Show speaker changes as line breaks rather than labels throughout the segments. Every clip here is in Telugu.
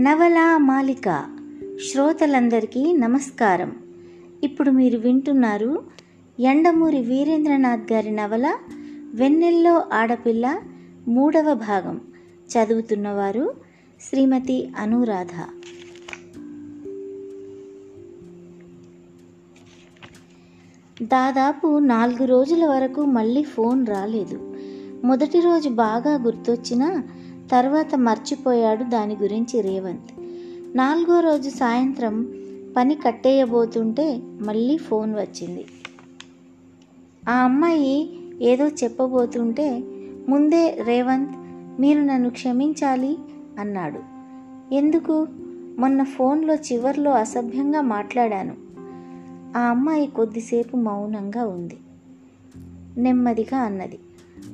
నవల మాలిక శ్రోతలందరికీ నమస్కారం. ఇప్పుడు మీరు వింటున్నారు ఎండమూరి వీరేంద్రనాథ్ గారి నవల వెన్నెల్లో ఆడపిల్ల మూడవ భాగం. చదువుతున్నవారు శ్రీమతి అనురాధ. దాదాపు నాలుగు రోజుల వరకు మళ్ళీ ఫోన్ రాలేదు. మొదటి రోజు బాగా గుర్తొచ్చినా తర్వాత మర్చిపోయాడు దాని గురించి రేవంత్. నాలుగో రోజు సాయంత్రం పని కట్టేయబోతుంటే మళ్ళీ ఫోన్ వచ్చింది. ఆ అమ్మాయి ఏదో చెప్పబోతుంటే ముందే రేవంత్ మీరు నన్ను క్షమించాలి అన్నాడు. ఎందుకు? మొన్న ఫోన్లో చివర్లో అసభ్యంగా మాట్లాడాను. ఆ అమ్మాయి కొద్దిసేపు మౌనంగా ఉంది. నెమ్మదిగా అన్నది.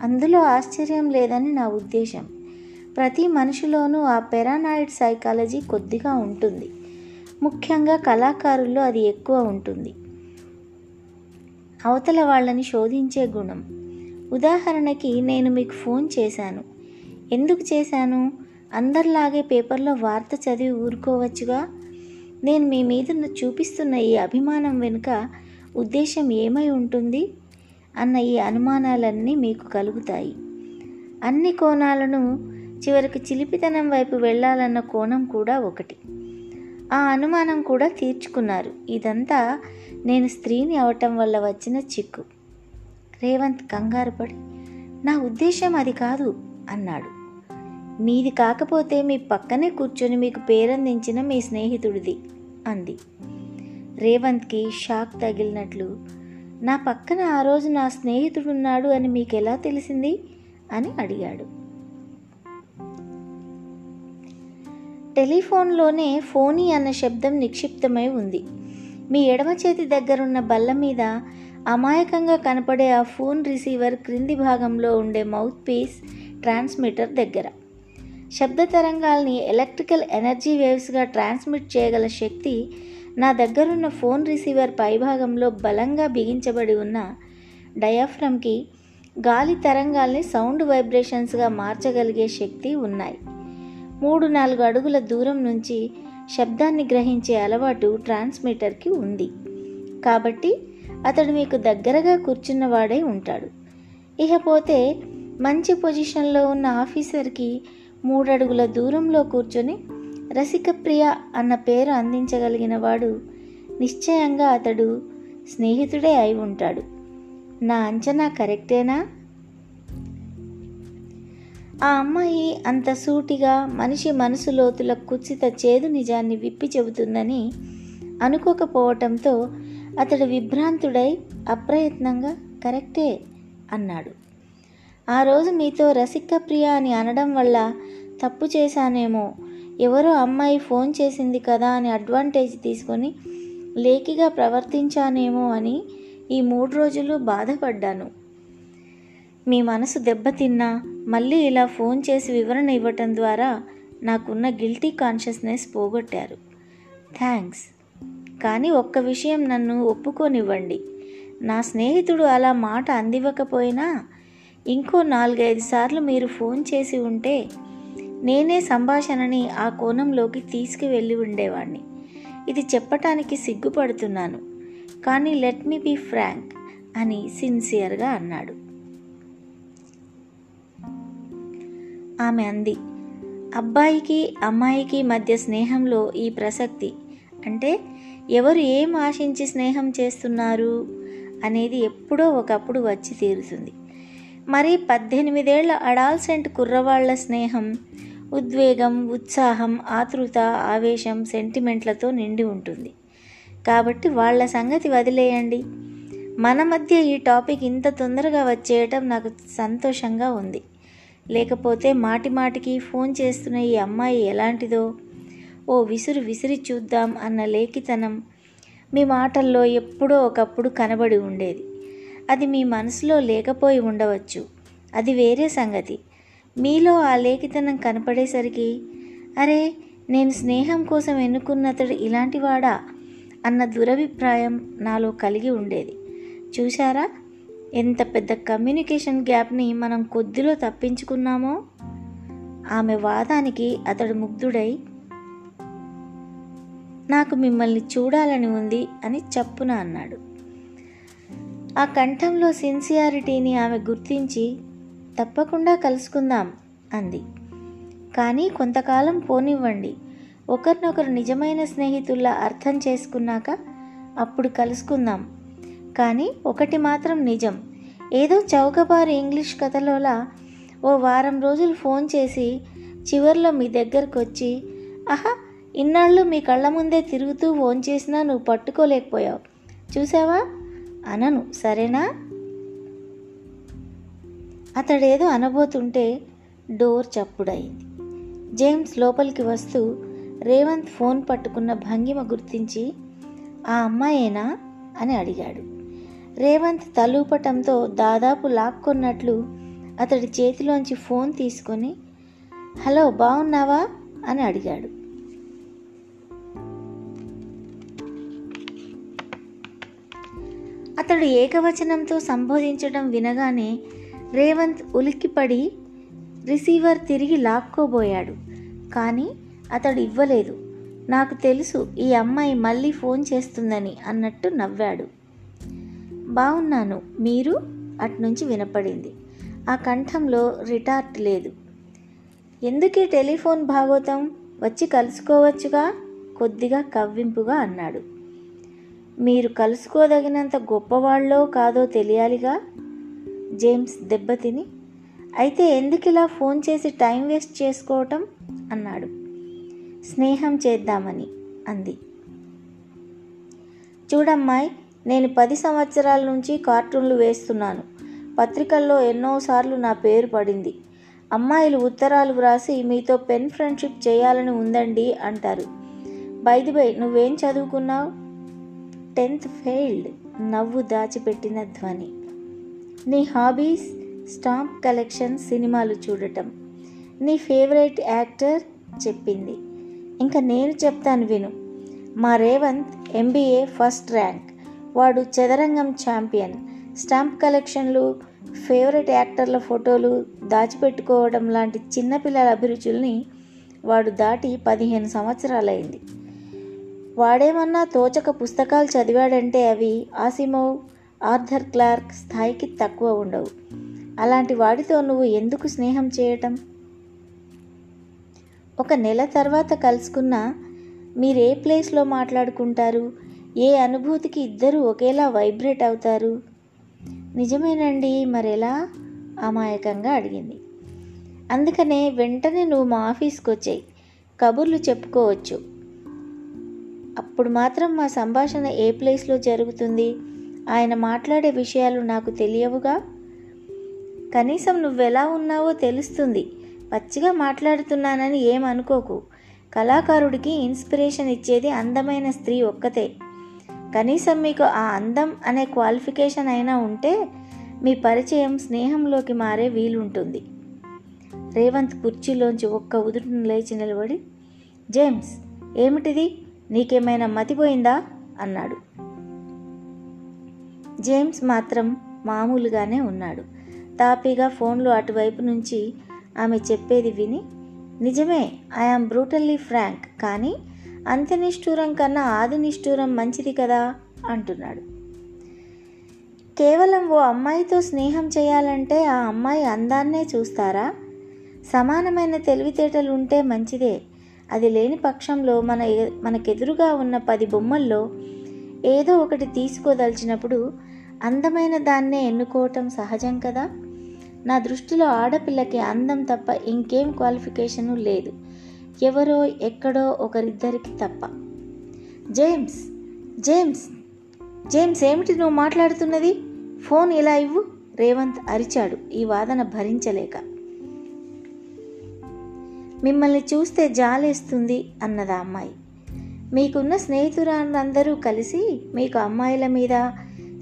అందులో ఆశ్చర్యం లేదని నా ఉద్దేశం. ప్రతి మనిషిలోనూ ఆ పెరానాయిడ్ సైకాలజీ కొద్దిగా ఉంటుంది. ముఖ్యంగా కళాకారుల్లో అది ఎక్కువ ఉంటుంది. అవతల వాళ్ళని శోధించే గుణం. ఉదాహరణకి నేను మీకు ఫోన్ చేశాను. ఎందుకు చేశాను? అందరిలాగే పేపర్లో వార్త చదివి ఊరుకోవచ్చుగా? నేను మీ మీద చూపిస్తున్న ఈ అభిమానం వెనుక ఉద్దేశం ఏమై ఉంటుంది? అన్న ఈ అనుమానాలన్నీ మీకు కలుగుతాయి. అన్ని కోణాలను చివరికి చిలిపితనం వైపు వెళ్ళాలన్న కోణం కూడా ఒకటి. ఆ అనుమానం కూడా తీర్చుకున్నారు. ఇదంతా నేను స్త్రీని అవటం వల్ల వచ్చిన చిక్కు. రేవంత్ కంగారు పడి నా ఉద్దేశం అది కాదు అన్నాడు. మీది కాకపోతే మీ పక్కనే కూర్చొని మీకు పేరందించిన మీ స్నేహితుడిది అంది. రేవంత్కి షాక్ తగిలినట్లు నా పక్కన ఆ రోజు నా స్నేహితుడున్నాడు అని మీకు ఎలా తెలిసింది? అని అడిగాడు. టెలిఫోన్లోనే ఫోనీ అన్న శబ్దం నిక్షిప్తమై ఉంది. మీ ఎడమ చేతి దగ్గరున్న బల్ల మీద అమాయకంగా కనపడే ఆ ఫోన్ రిసీవర్ క్రింది భాగంలో ఉండే మౌత్ పీస్ ట్రాన్స్మిటర్ దగ్గర. శబ్ద తరంగాల్ని ఎలక్ట్రికల్ ఎనర్జీ వేవ్స్గా ట్రాన్స్మిట్ చేయగల శక్తి నా దగ్గరున్న ఫోన్ రిసీవర్ పైభాగంలో బలంగా బిగించబడి ఉన్న డయాఫ్రమ్కి గాలి తరంగాల్ని సౌండ్ వైబ్రేషన్స్గా మార్చగలిగే శక్తి ఉన్నాయి. మూడు నాలుగు అడుగుల దూరం నుంచి శబ్దాన్ని గ్రహించే అలవాటు ట్రాన్స్మిటర్కి ఉంది. కాబట్టి అతడు మీకు దగ్గరగా కూర్చున్నవాడై ఉంటాడు. ఇకపోతే మంచి పొజిషన్లో ఉన్న ఆఫీసర్కి మూడు అడుగుల దూరంలో కూర్చొని రసికప్రియ అన్న పేరు అందించగలిగిన వాడు నిశ్చయంగా అతడు స్నేహితుడే అయి ఉంటాడు. నా అంచనా కరెక్టేనా? ఆ అమ్మాయి అంత సూటిగా మనిషి మనసు లోతుల కుత్సిత చేదు నిజాన్ని విప్పి చెబుతుందని అనుకోకపోవటంతో అతడు విభ్రాంతుడై అప్రయత్నంగా కరెక్టే అన్నాడు. ఆ రోజు మీతో రసికప్రియ అని అనడం వల్ల తప్పు చేశానేమో. ఎవరో అమ్మాయి ఫోన్ చేసింది కదా అని అడ్వాంటేజ్ తీసుకొని లేకిగా ప్రవర్తించానేమో అని ఈ మూడు రోజులు బాధపడ్డాను. మీ మనసు దెబ్బతిన్నా మళ్ళీ ఇలా ఫోన్ చేసి వివరణ ఇవ్వటం ద్వారా నాకున్న గిల్టీ కాన్షియస్నెస్ పోగొట్టారు. థ్యాంక్స్. కానీ ఒక్క విషయం నన్ను ఒప్పుకోనివ్వండి. నా స్నేహితుడు అలా మాట అందివ్వకపోయినా ఇంకో నాలుగైదు సార్లు మీరు ఫోన్ చేసి ఉంటే నేనే సంభాషణని ఆ కోణంలోకి తీసుకువెళ్ళి ఉండేవాణ్ణి. ఇది చెప్పటానికి సిగ్గుపడుతున్నాను. కానీ లెట్ మీ బీ ఫ్రాంక్ అని సిన్సియర్గా అన్నాడు. ఆమె అంది. అబ్బాయికి అమ్మాయికి మధ్య స్నేహంలో ఈ ప్రసక్తి. అంటే ఎవరు ఏం ఆశించి స్నేహం చేస్తున్నారు అనేది ఎప్పుడో ఒకప్పుడు వచ్చి తీరుతుంది. మరి పద్దెనిమిదేళ్ళ అడాల్సెంట్ కుర్రవాళ్ళ స్నేహం ఉద్వేగం ఉత్సాహం ఆతృత ఆవేశం సెంటిమెంట్లతో నిండి ఉంటుంది. కాబట్టి వాళ్ళ సంగతి వదిలేయండి. మన మధ్య ఈ టాపిక్ ఇంత తొందరగా వచ్చేయటం నాకు సంతోషంగా ఉంది. లేకపోతే మాటి మాటికి ఫోన్ చేస్తున్న ఈ అమ్మాయి ఎలాంటిదో? ఓ విసురు విసిరి చూద్దాం అన్న లేఖితనం మీ మాటల్లో ఎప్పుడో ఒకప్పుడు కనబడి ఉండేది. అది మీ మనసులో లేకపోయి ఉండవచ్చు. అది వేరే సంగతి. మీలో ఆ లేఖితనం కనపడేసరికి అరే నేను స్నేహం కోసం ఎన్నుకున్నతడు ఇలాంటివాడా అన్న దురభిప్రాయం నాలో కలిగి ఉండేది. చూశారా? ఎంత పెద్ద కమ్యూనికేషన్ గ్యాప్ని మనం కొద్దిలో తప్పించుకున్నామో? ఆమె వాదానికి అతడు ముగ్ధుడై నాకు మిమ్మల్ని చూడాలని ఉంది అని చప్పున అన్నాడు. ఆ కంఠంలో సిన్సియారిటీని ఆమె గుర్తించి తప్పకుండా కలుసుకుందాం అంది. కానీ కొంతకాలం పోనివ్వండి. ఒకరినొకరు నిజమైన స్నేహితుల్లా అర్థం చేసుకున్నాక అప్పుడు కలుసుకుందాం కానీ ఒకటి మాత్రం నిజం. ఏదో చౌకబారు ఇంగ్లీష్ కథలోలా ఓ వారం రోజులు ఫోన్ చేసి చివర్లో మీ దగ్గరకు వచ్చి ఆహా ఇన్నాళ్ళు మీ కళ్ళ ముందే తిరుగుతూ ఫోన్ చేసినా నువ్వు పట్టుకోలేకపోయావు. చూసావా? అనను. సరేనా? అతడేదో అనబోతుంటే డోర్ చప్పుడయింది. జేమ్స్ లోపలికి వస్తూ రేవంత్ ఫోన్ పట్టుకున్న భంగిమ గుర్తించి ఆ అమ్మాయేనా? అని అడిగాడు. రేవంత్ తలూపటంతో దాదాపు లాక్కున్నట్లు అతడి చేతిలోంచి ఫోన్ తీసుకొని హలో బాగున్నావా అని అడిగాడు. అతడు ఏకవచనంతో సంబోధించడం వినగానే రేవంత్ ఉలిక్కిపడి రిసీవర్ తిరిగి లాక్కోబోయాడు. కానీ అతడు ఇవ్వలేదు. నాకు తెలుసు ఈ అమ్మాయి మళ్ళీ ఫోన్ చేస్తుందని అన్నట్టు నవ్వాడు. బాగున్నాను మీరు? అట్నుంచి వినపడింది. ఆ కంఠంలో రిటార్ట్ లేదు. ఎందుకే టెలిఫోన్ భాగోతం? వచ్చి కలుసుకోవచ్చుగా? కొద్దిగా కవ్వింపుగా అన్నాడు. మీరు కలుసుకోదగినంత గొప్పవాళ్ళో కాదో తెలియాలిగా? జేమ్స్ దెబ్బతిని. అయితే ఎందుకు ఇలా ఫోన్ చేసి టైం వేస్ట్ చేసుకోవటం? అన్నాడు. స్నేహం చేద్దామని అంది. చూడమ్మాయి నేను పది సంవత్సరాల నుంచి కార్టూన్లు వేస్తున్నాను. పత్రికల్లో ఎన్నోసార్లు నా పేరు పడింది. అమ్మాయిలు ఉత్తరాలు వ్రాసి మీతో పెన్ ఫ్రెండ్షిప్ చేయాలని ఉందండి అంటారు. బైది బై నువ్వేం చదువుకున్నావు? టెన్త్ ఫెయిల్డ్ నవ్వు దాచిపెట్టిన ధ్వని. నీ హాబీస్ స్టాంప్ కలెక్షన్ సినిమాలు చూడటం. నీ ఫేవరెట్ యాక్టర్ చెప్పింది. ఇంకా నేను చెప్తాను విను. మా రేవంత్ ఎంబీఏ ఫస్ట్ ర్యాంక్. వాడు చదరంగం ఛాంపియన్. స్టాంప్ కలెక్షన్లు ఫేవరెట్ యాక్టర్ల ఫోటోలు దాచిపెట్టుకోవడం లాంటి చిన్నపిల్లల అభిరుచుల్ని వాడు దాటి పదిహేను సంవత్సరాలైంది. వాడేమన్నా తోచక పుస్తకాలు చదివాడంటే అవి ఆసిమో ఆర్థర్ క్లార్క్ స్థాయికి తక్కువ ఉండవు. అలాంటి వాడితో నువ్వు ఎందుకు స్నేహం చేయటం? ఒక నెల తర్వాత కలుసుకున్న మీరు ఏ ప్లేస్లో మాట్లాడుకుంటారు? ఏ అనుభూతికి ఇద్దరు ఒకేలా వైబ్రేట్ అవుతారు? నిజమేనండి మరెలా? అమాయకంగా అడిగింది. అందుకనే వెంటనే నువ్వు మా ఆఫీస్కి వచ్చాయి కబుర్లు చెప్పుకోవచ్చు. అప్పుడు మాత్రం మా సంభాషణ ఏ ప్లేస్లో జరుగుతుంది? ఆయన మాట్లాడే విషయాలు నాకు తెలియవుగా? కనీసం నువ్వెలా ఉన్నావో తెలుస్తుంది. పచ్చిగా మాట్లాడుతున్నానని ఏమనుకోకు. కళాకారుడికి ఇన్స్పిరేషన్ ఇచ్చేది అందమైన స్త్రీ ఒక్కతే. కనీసం మీకు ఆ అందం అనే క్వాలిఫికేషన్ అయినా ఉంటే మీ పరిచయం స్నేహంలోకి మారే వీలుంటుంది. రేవంత్ కుర్చీలోంచి ఒక్క ఉదుటిని లేచి నిలబడి జేమ్స్ ఏమిటిది? నీకేమైనా మతిపోయిందా? అన్నాడు. జేమ్స్ మాత్రం మామూలుగానే ఉన్నాడు. తాపీగా ఫోన్లో అటువైపు నుంచి ఆమె చెప్పేది విని నిజమే ఐఆమ్ బ్రూటల్లీ ఫ్రాంక్ కానీ అంత్యనిష్ఠూరం కన్నా ఆది నిష్ఠూరం మంచిది కదా? అంటున్నాడు. కేవలం ఓ అమ్మాయితో స్నేహం చేయాలంటే ఆ అమ్మాయి అందాన్నే చూస్తారా? సమానమైన తెలివితేటలు ఉంటే మంచిదే. అది లేని పక్షంలో మన మనకెదురుగా ఉన్న పది బొమ్మల్లో ఏదో ఒకటి తీసుకోదలిచినప్పుడు అందమైన దాన్నే ఎన్నుకోవటం సహజం కదా? నా దృష్టిలో ఆడపిల్లకి అందం తప్ప ఇంకేం క్వాలిఫికేషను లేదు. ఎవరో ఎక్కడో ఒకరిద్దరికి తప్ప. జేమ్స్ జేమ్స్ జేమ్స్ ఏమిటి నువ్వు మాట్లాడుతున్నది? ఫోన్ ఇలా ఇవ్వు? రేవంత్ అరిచాడు. ఈ వాదన భరించలేక. మిమ్మల్ని చూస్తే జాలేస్తుంది అన్నది ఆ అమ్మాయి. మీకున్న స్నేహితురాళ్ళందరూ కలిసి మీకు అమ్మాయిల మీద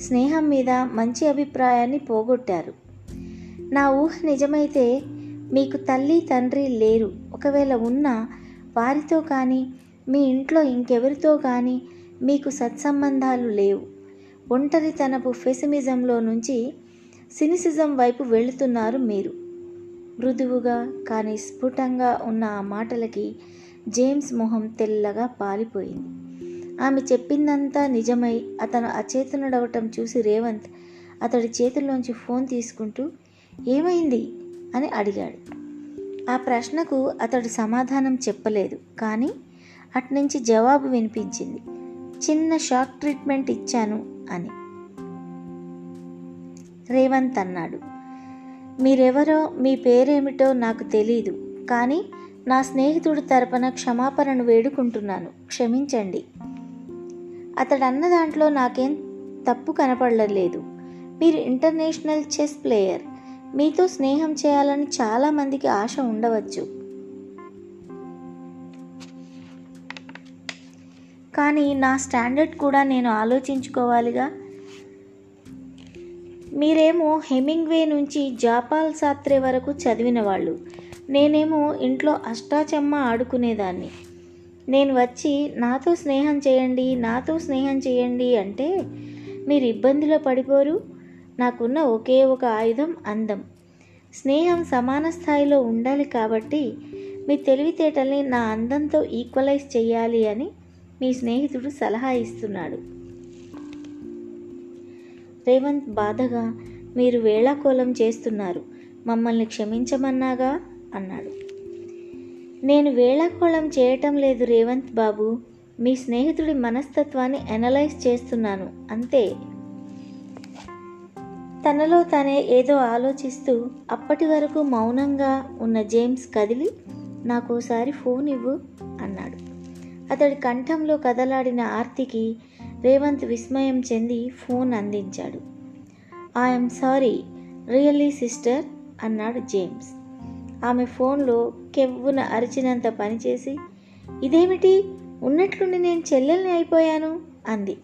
స్నేహం మీద మంచి అభిప్రాయాన్ని పోగొట్టారు. నా ఊహ నిజమైతే మీకు తల్లి తండ్రి లేరు. ఒకవేళ ఉన్నా వారితో కానీ మీ ఇంట్లో ఇంకెవరితో కానీ మీకు సత్సంబంధాలు లేవు. ఒంటరితనపు ఫెసిమిజంలో నుంచి సినిసిజం వైపు వెళుతున్నారు మీరు. మృదువుగా కానీ స్ఫుటంగా ఉన్న ఆ మాటలకి జేమ్స్ మొహం తెల్లగా పాలిపోయింది ఆమె చెప్పిందంతా నిజమై అతను అచేతనుడవటం చూసి రేవంత్ అతడి చేతుల్లోంచి ఫోన్ తీసుకుంటూ ఏమైంది? అని అడిగాడు. ఆ ప్రశ్నకు అతడు సమాధానం చెప్పలేదు. కానీ అట్నుంచి జవాబు వినిపించింది. చిన్న షాక్ ట్రీట్మెంట్ ఇచ్చాను అని. రేవంత్ అన్నాడు. మీరెవరో మీ పేరేమిటో నాకు తెలీదు. కానీ నా స్నేహితుడి తరపున క్షమాపణను వేడుకుంటున్నాను. క్షమించండి. అతడు అన్న దాంట్లో నాకేం తప్పు కనపడలేదు. మీరు ఇంటర్నేషనల్ చెస్ ప్లేయర్. మీతో స్నేహం చేయాలని చాలామందికి ఆశ ఉండవచ్చు. కానీ నా స్టాండర్డ్ కూడా నేను ఆలోచించుకోవాలిగా. మీరేమో హెమింగ్వే నుంచి జాపాల్ సాత్రే వరకు చదివిన వాళ్ళు. నేనేమో ఇంట్లో అష్టాచమ్మ ఆడుకునేదాన్ని. నేను వచ్చి నాతో స్నేహం చేయండి నాతో స్నేహం చేయండి అంటే మీరు ఇబ్బందిలో పడిపోరు. నాకున్న ఒకే ఒక ఆయుధం అందం. స్నేహం సమాన స్థాయిలో ఉండాలి కాబట్టి మీ తెలివితేటల్ని నా అందంతో ఈక్వలైజ్ చేయాలి అని మీ స్నేహితుడు సలహా ఇస్తున్నాడు. రేవంత్ బాధగా మీరు వేళాకోళం చేస్తున్నారు మమ్మల్ని క్షమించమన్నాగా? అన్నాడు. నేను వేళాకోళం చేయటం లేదు రేవంత్ బాబు మీ స్నేహితుడి మనస్తత్వాన్ని అనలైజ్ చేస్తున్నాను అంతే. తనలో తనే ఏదో ఆలోచిస్తూ అప్పటి వరకు మౌనంగా ఉన్న జేమ్స్ కదిలి నాకోసారి ఫోన్ ఇవ్వు అన్నాడు. అతడి కంఠంలో కదలాడిన ఆర్తికి రేవంత్ విస్మయం చెంది ఫోన్ అందించాడు. ఐఎమ్ సారీ రియల్లీ సిస్టర్ అన్నాడు జేమ్స్. ఆమె ఫోన్లో కెవ్వున అరిచినంత పనిచేసి ఇదేమిటి? ఉన్నట్లుండి నేను చెల్లెల్ని అయిపోయాను అంది.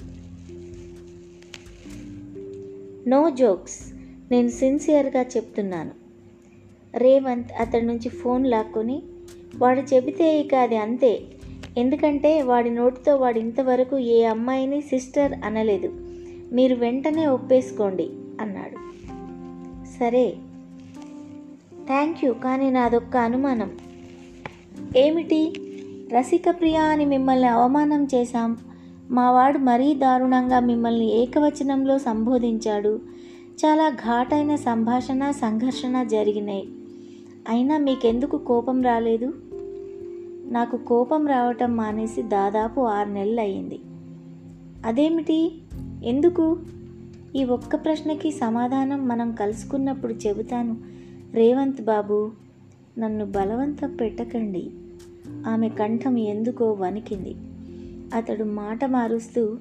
నో జోక్స్ నేను సిన్సియర్గా చెప్తున్నాను. రేవంత్ అతడి నుంచి ఫోన్ లాక్కొని వాడు చెబితే ఇక అది అంతే. ఎందుకంటే వాడి నోటితో వాడు ఇంతవరకు ఏ అమ్మాయిని సిస్టర్ అనలేదు. మీరు వెంటనే ఒప్పేసుకోండి అన్నాడు. సరే. Thank you. కానీ నాదొక్క అనుమానం. ఏమిటి? రసిక ప్రియా అని మిమ్మల్ని అవమానం చేశాం. మావాడు మరీ దారుణంగా మిమ్మల్ని ఏకవచనంలో సంబోధించాడు. చాలా ఘాటైన సంభాషణ సంఘర్షణ జరిగినాయి అయినా మీకెందుకు కోపం రాలేదు? నాకు కోపం రావటం మానేసి దాదాపు ఆరు నెలలు అయ్యింది అదేమిటి? ఎందుకు? ఈ ఒక్క ప్రశ్నకి సమాధానం మనం కలుసుకున్నప్పుడు చెబుతాను. రేవంత్ బాబు నన్ను బలవంతం పెట్టకండి. ఆమె కంఠం ఎందుకో వణికింది. అతడు మాట మారుస్తూ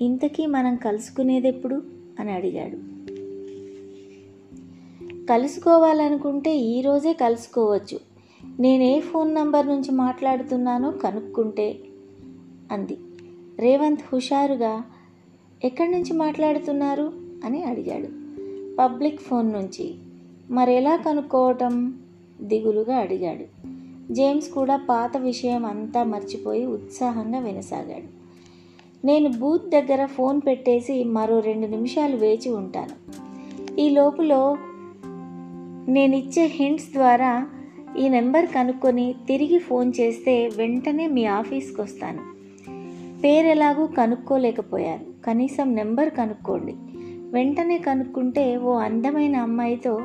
ఇంతకీ మనం కలుసుకునేదెప్పుడు? అని అడిగాడు. కలుసుకోవాలనుకుంటే ఈరోజే కలుసుకోవచ్చు. నేనే ఫోన్ నంబర్ నుంచి మాట్లాడుతున్నానో కనుక్కుంటే అంది. రేవంత్ హుషారుగా ఎక్కడి నుంచి మాట్లాడుతున్నారు? అని అడిగాడు. పబ్లిక్ ఫోన్ నుంచి. మరెలా కనుక్కోవటం? దిగులుగా అడిగాడు. జేమ్స్ కూడా పాత విషయం అంతా మర్చిపోయి ఉత్సాహంగా వినసాగాడు. నేను బూత్ దగ్గర ఫోన్ పెట్టేసి మరో రెండు నిమిషాలు వేచి ఉంటాను. ఈ లోపులో నేనిచ్చే హింట్స్ ద్వారా ఈ నెంబర్ కనుక్కొని తిరిగి ఫోన్ చేస్తే వెంటనే మీ ఆఫీస్కి వస్తాను. పేరెలాగూ కనుక్కోలేకపోయారు కనీసం నెంబర్ కనుక్కోండి. వెంటనే కనుక్కుంటే ఓ అందమైన అమ్మాయితో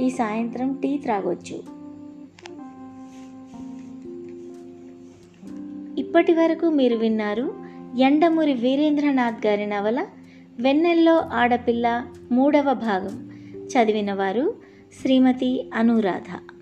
ఈ సాయంత్రం టీ త్రాగొచ్చు. ఇప్పటి వరకు మీరు విన్నారు ఎండమూరి వీరేంద్రనాథ్ గారి నవల వెన్నెల్లో ఆడపిల్ల మూడవ భాగం. చదివినవారు శ్రీమతి అనురాధ.